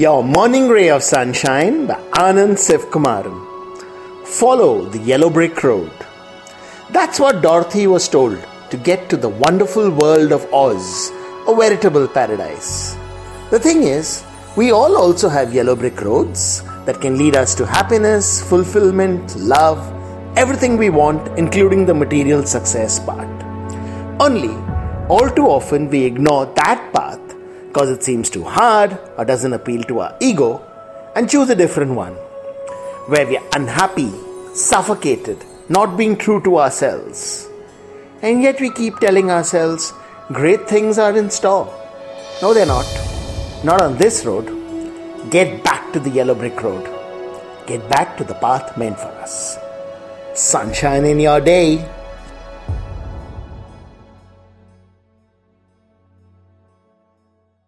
Your Morning Ray of Sunshine by Anand Sivkumaran. Follow the yellow brick road. That's what Dorothy was told to get to the wonderful world of Oz, a veritable paradise. The thing is, we all also have yellow brick roads that can lead us to happiness, fulfillment, love, everything we want, including the material success part. Only, all too often, we ignore that path because it seems too hard or doesn't appeal to our ego and choose a different one where we are unhappy, suffocated, not being true to ourselves. And yet we keep telling ourselves great things are in store. No, they're not. Not on this road. Get back to the yellow brick road. Get back to the path meant for us. Sunshine in your day.